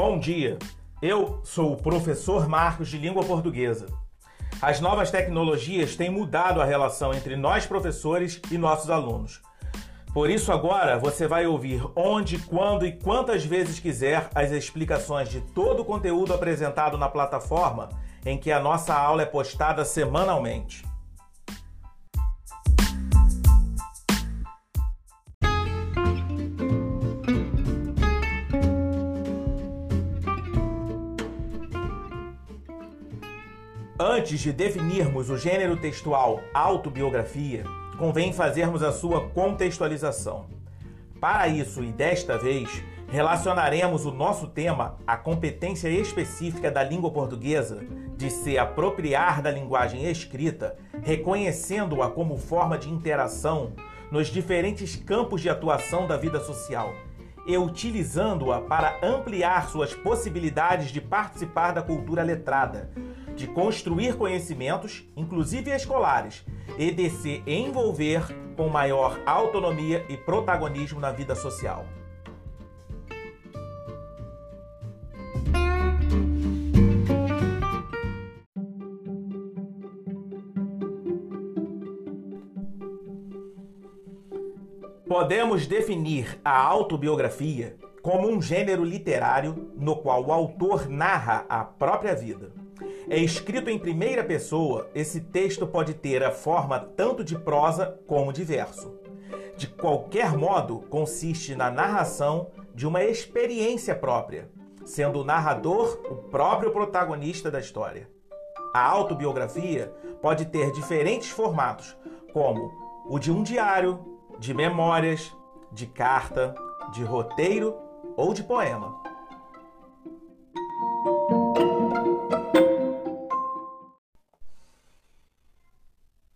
Bom dia, eu sou o professor Marcos de Língua Portuguesa. As novas tecnologias têm mudado a relação entre nós professores e nossos alunos. Por isso, agora você vai ouvir onde, quando e quantas vezes quiser as explicações de todo o conteúdo apresentado na plataforma em que a nossa aula é postada semanalmente. Antes de definirmos o gênero textual autobiografia, convém fazermos a sua contextualização. Para isso, e desta vez, relacionaremos o nosso tema à competência específica da língua portuguesa de se apropriar da linguagem escrita, reconhecendo-a como forma de interação nos diferentes campos de atuação da vida social e utilizando-a para ampliar suas possibilidades de participar da cultura letrada, de construir conhecimentos, inclusive escolares, e de se envolver com maior autonomia e protagonismo na vida social. Podemos definir a autobiografia como um gênero literário no qual o autor narra a própria vida. É escrito em primeira pessoa, esse texto pode ter a forma tanto de prosa como de verso. De qualquer modo, consiste na narração de uma experiência própria, sendo o narrador o próprio protagonista da história. A autobiografia pode ter diferentes formatos, como o de um diário, de memórias, de carta, de roteiro ou de poema.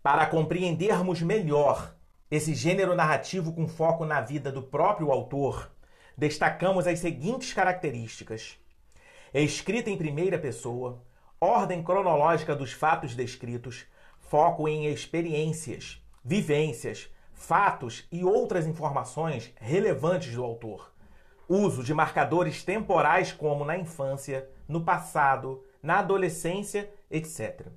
Para compreendermos melhor esse gênero narrativo com foco na vida do próprio autor, destacamos as seguintes características: escrita em primeira pessoa, ordem cronológica dos fatos descritos, foco em experiências, vivências, fatos e outras informações relevantes do autor, uso de marcadores temporais como na infância, no passado, na adolescência, etc.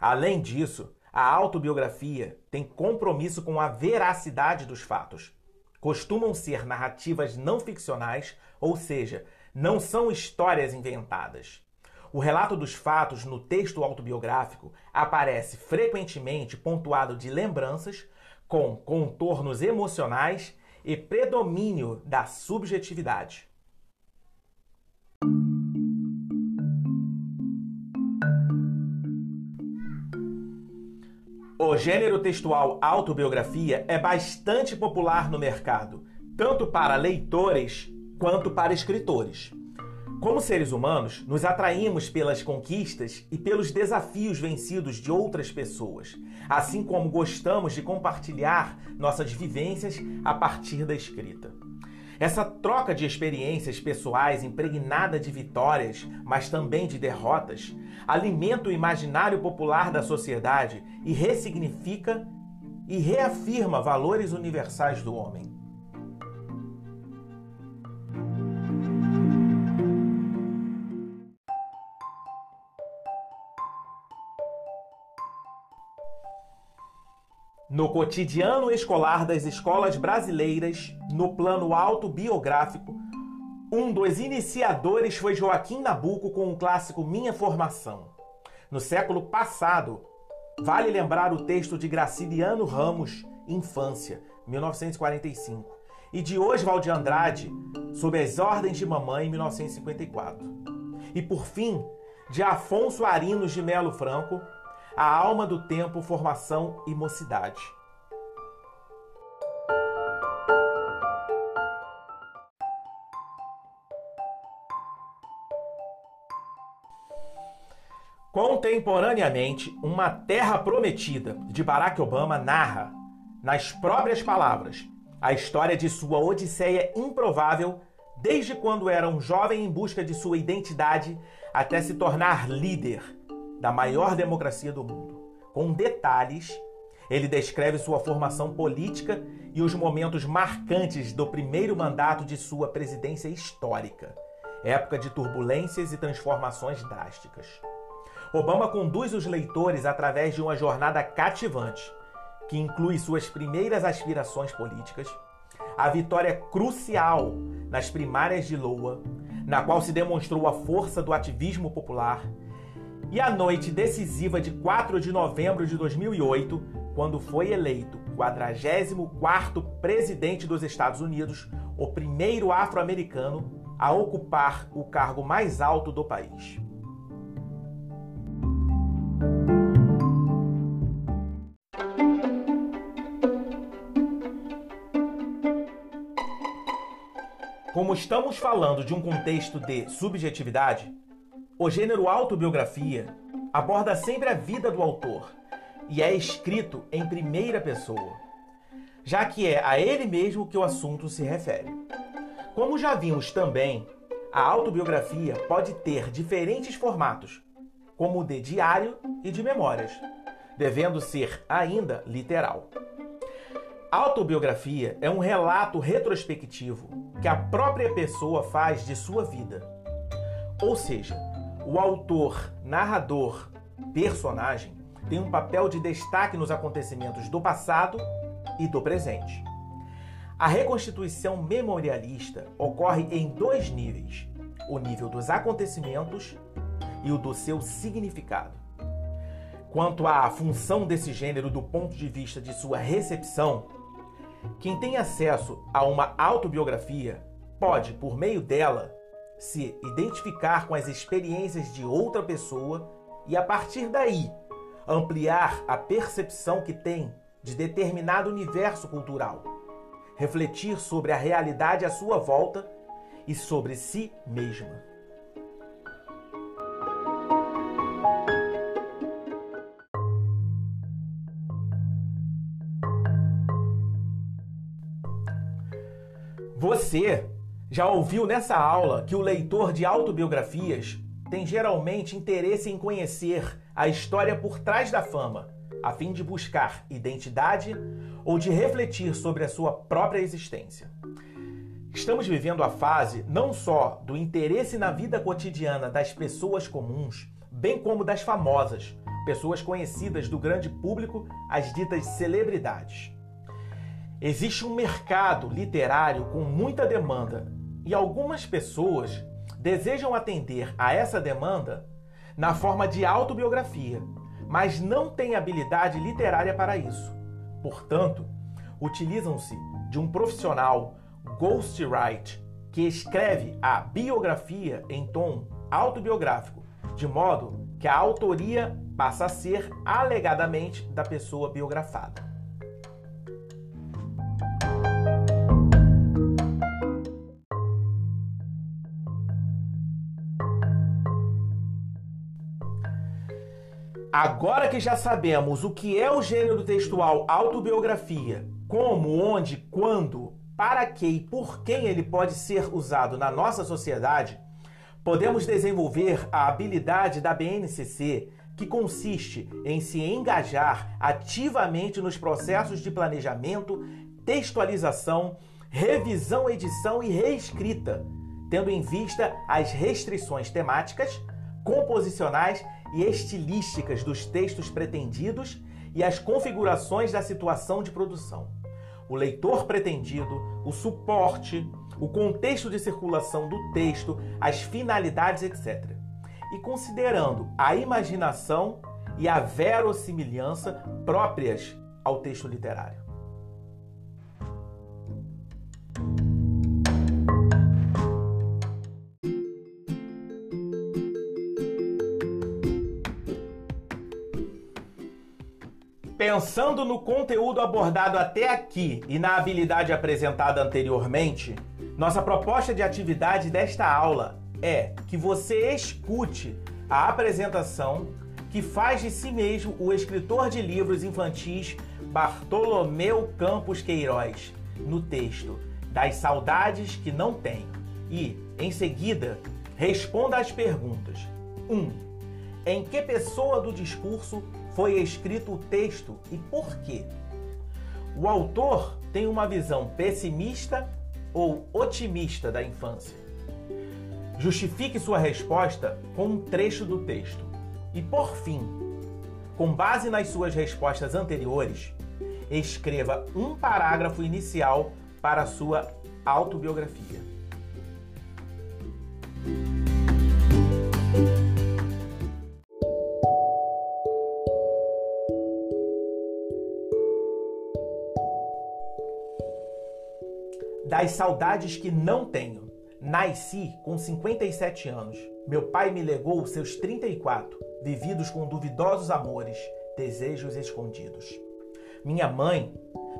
Além disso, a autobiografia tem compromisso com a veracidade dos fatos. Costumam ser narrativas não ficcionais, ou seja, não são histórias inventadas. O relato dos fatos no texto autobiográfico aparece frequentemente pontuado de lembranças, com contornos emocionais e predomínio da subjetividade. O gênero textual autobiografia é bastante popular no mercado, tanto para leitores quanto para escritores. Como seres humanos, nos atraímos pelas conquistas e pelos desafios vencidos de outras pessoas, assim como gostamos de compartilhar nossas vivências a partir da escrita. Essa troca de experiências pessoais impregnada de vitórias, mas também de derrotas, alimenta o imaginário popular da sociedade e ressignifica e reafirma valores universais do homem. No cotidiano escolar das escolas brasileiras, no plano autobiográfico, um dos iniciadores foi Joaquim Nabuco com o clássico Minha Formação. No século passado, vale lembrar o texto de Graciliano Ramos, Infância, 1945, e de Oswald de Andrade, Sob as Ordens de Mamãe, 1954. E por fim, de Afonso Arinos de Melo Franco, A Alma do Tempo, Formação e Mocidade. Contemporaneamente, Uma Terra Prometida, de Barack Obama, narra, nas próprias palavras, a história de sua odisseia improvável desde quando era um jovem em busca de sua identidade até se tornar líder da maior democracia do mundo. Com detalhes, ele descreve sua formação política e os momentos marcantes do primeiro mandato de sua presidência histórica. época de turbulências e transformações drásticas. Obama conduz os leitores através de uma jornada cativante, que inclui suas primeiras aspirações políticas, a vitória crucial nas primárias de Iowa, na qual se demonstrou a força do ativismo popular, e a noite decisiva de 4 de novembro de 2008, quando foi eleito 44º presidente dos Estados Unidos, o primeiro afro-americano a ocupar o cargo mais alto do país. Como estamos falando de um contexto de subjetividade, o gênero autobiografia aborda sempre a vida do autor e é escrito em primeira pessoa, já que é a ele mesmo que o assunto se refere. Como já vimos também, a autobiografia pode ter diferentes formatos, como o de diário e de memórias, devendo ser ainda literal. Autobiografia é um relato retrospectivo que a própria pessoa faz de sua vida. Ou seja, o autor, narrador, personagem tem um papel de destaque nos acontecimentos do passado e do presente. A reconstituição memorialista ocorre em dois níveis: o nível dos acontecimentos e o do seu significado. Quanto à função desse gênero do ponto de vista de sua recepção, quem tem acesso a uma autobiografia pode, por meio dela, se identificar com as experiências de outra pessoa e, a partir daí, ampliar a percepção que tem de determinado universo cultural, refletir sobre a realidade à sua volta e sobre si mesma. Você já ouviu nessa aula que o leitor de autobiografias tem geralmente interesse em conhecer a história por trás da fama, a fim de buscar identidade ou de refletir sobre a sua própria existência. Estamos vivendo a fase não só do interesse na vida cotidiana das pessoas comuns, bem como das famosas, pessoas conhecidas do grande público, as ditas celebridades. Existe um mercado literário com muita demanda e algumas pessoas desejam atender a essa demanda na forma de autobiografia, mas não têm habilidade literária para isso. Portanto, utilizam-se de um profissional ghostwriter que escreve a biografia em tom autobiográfico, de modo que a autoria passa a ser alegadamente da pessoa biografada. Agora que já sabemos o que é o gênero textual autobiografia, como, onde, quando, para que e por quem ele pode ser usado na nossa sociedade, podemos desenvolver a habilidade da BNCC, que consiste em se engajar ativamente nos processos de planejamento, textualização, revisão, edição e reescrita, tendo em vista as restrições temáticas, composicionais e estilísticas dos textos pretendidos e as configurações da situação de produção. O leitor pretendido, o suporte, o contexto de circulação do texto, as finalidades, etc. E considerando a imaginação e a verossimilhança próprias ao texto literário. Pensando no conteúdo abordado até aqui e na habilidade apresentada anteriormente, nossa proposta de atividade desta aula é que você escute a apresentação que faz de si mesmo o escritor de livros infantis Bartolomeu Campos Queiroz no texto Das Saudades que Não Tenho e, em seguida, responda às perguntas: 1. Um, em que pessoa do discurso foi escrito o texto e por quê? O autor tem uma visão pessimista ou otimista da infância? Justifique sua resposta com um trecho do texto. E por fim, com base nas suas respostas anteriores, escreva um parágrafo inicial para sua autobiografia. Das saudades que não tenho. Nasci com 57 anos. Meu pai me legou seus 34, vividos com duvidosos amores, desejos escondidos. Minha mãe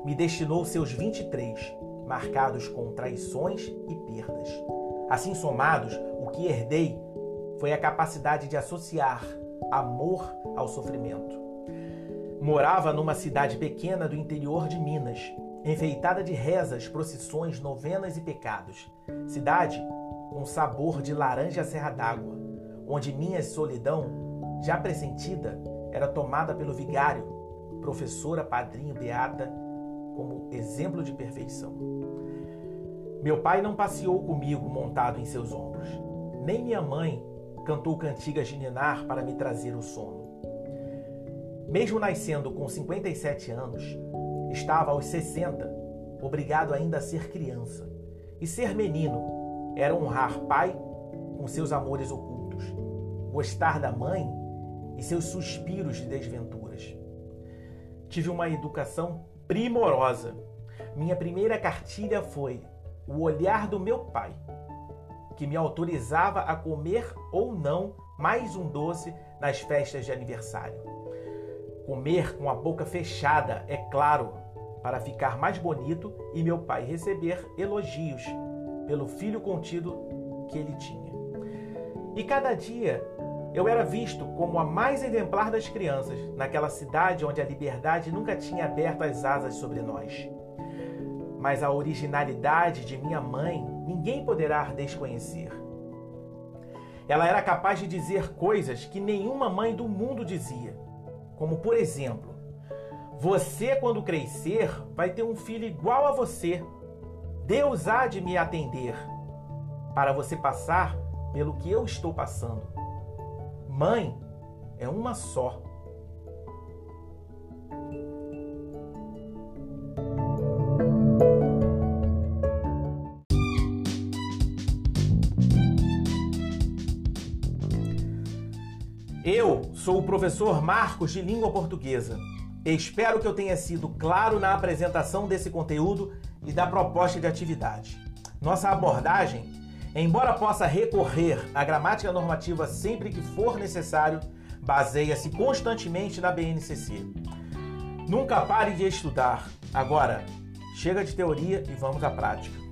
me destinou seus 23, marcados com traições e perdas. Assim somados, o que herdei foi a capacidade de associar amor ao sofrimento. Morava numa cidade pequena do interior de Minas, enfeitada de rezas, procissões, novenas e pecados. Cidade com sabor de laranja serra d'água, onde minha solidão, já pressentida, era tomada pelo vigário, professora, padrinho, beata, como exemplo de perfeição. Meu pai não passeou comigo montado em seus ombros, nem minha mãe cantou cantigas de ninar para me trazer o sono. Mesmo nascendo com 57 anos, Estava aos 60, obrigado ainda a ser criança. E ser menino era honrar pai com seus amores ocultos, gostar da mãe e seus suspiros de desventuras. Tive uma educação primorosa. Minha primeira cartilha foi o olhar do meu pai, que me autorizava a comer ou não mais um doce nas festas de aniversário. Comer com a boca fechada, é claro, para ficar mais bonito e meu pai receber elogios pelo filho contido que ele tinha. E cada dia eu era visto como a mais exemplar das crianças naquela cidade onde a liberdade nunca tinha aberto as asas sobre nós. Mas a originalidade de minha mãe ninguém poderá desconhecer. Ela era capaz de dizer coisas que nenhuma mãe do mundo dizia, como por exemplo, você, quando crescer, vai ter um filho igual a você. Deus há de me atender para você passar pelo que eu estou passando. Mãe é uma só. Sou o professor Marcos de Língua Portuguesa. Espero que eu tenha sido claro na apresentação desse conteúdo e da proposta de atividade. Nossa abordagem, embora possa recorrer à gramática normativa sempre que for necessário, baseia-se constantemente na BNCC. Nunca pare de estudar. Agora, chega de teoria e vamos à prática.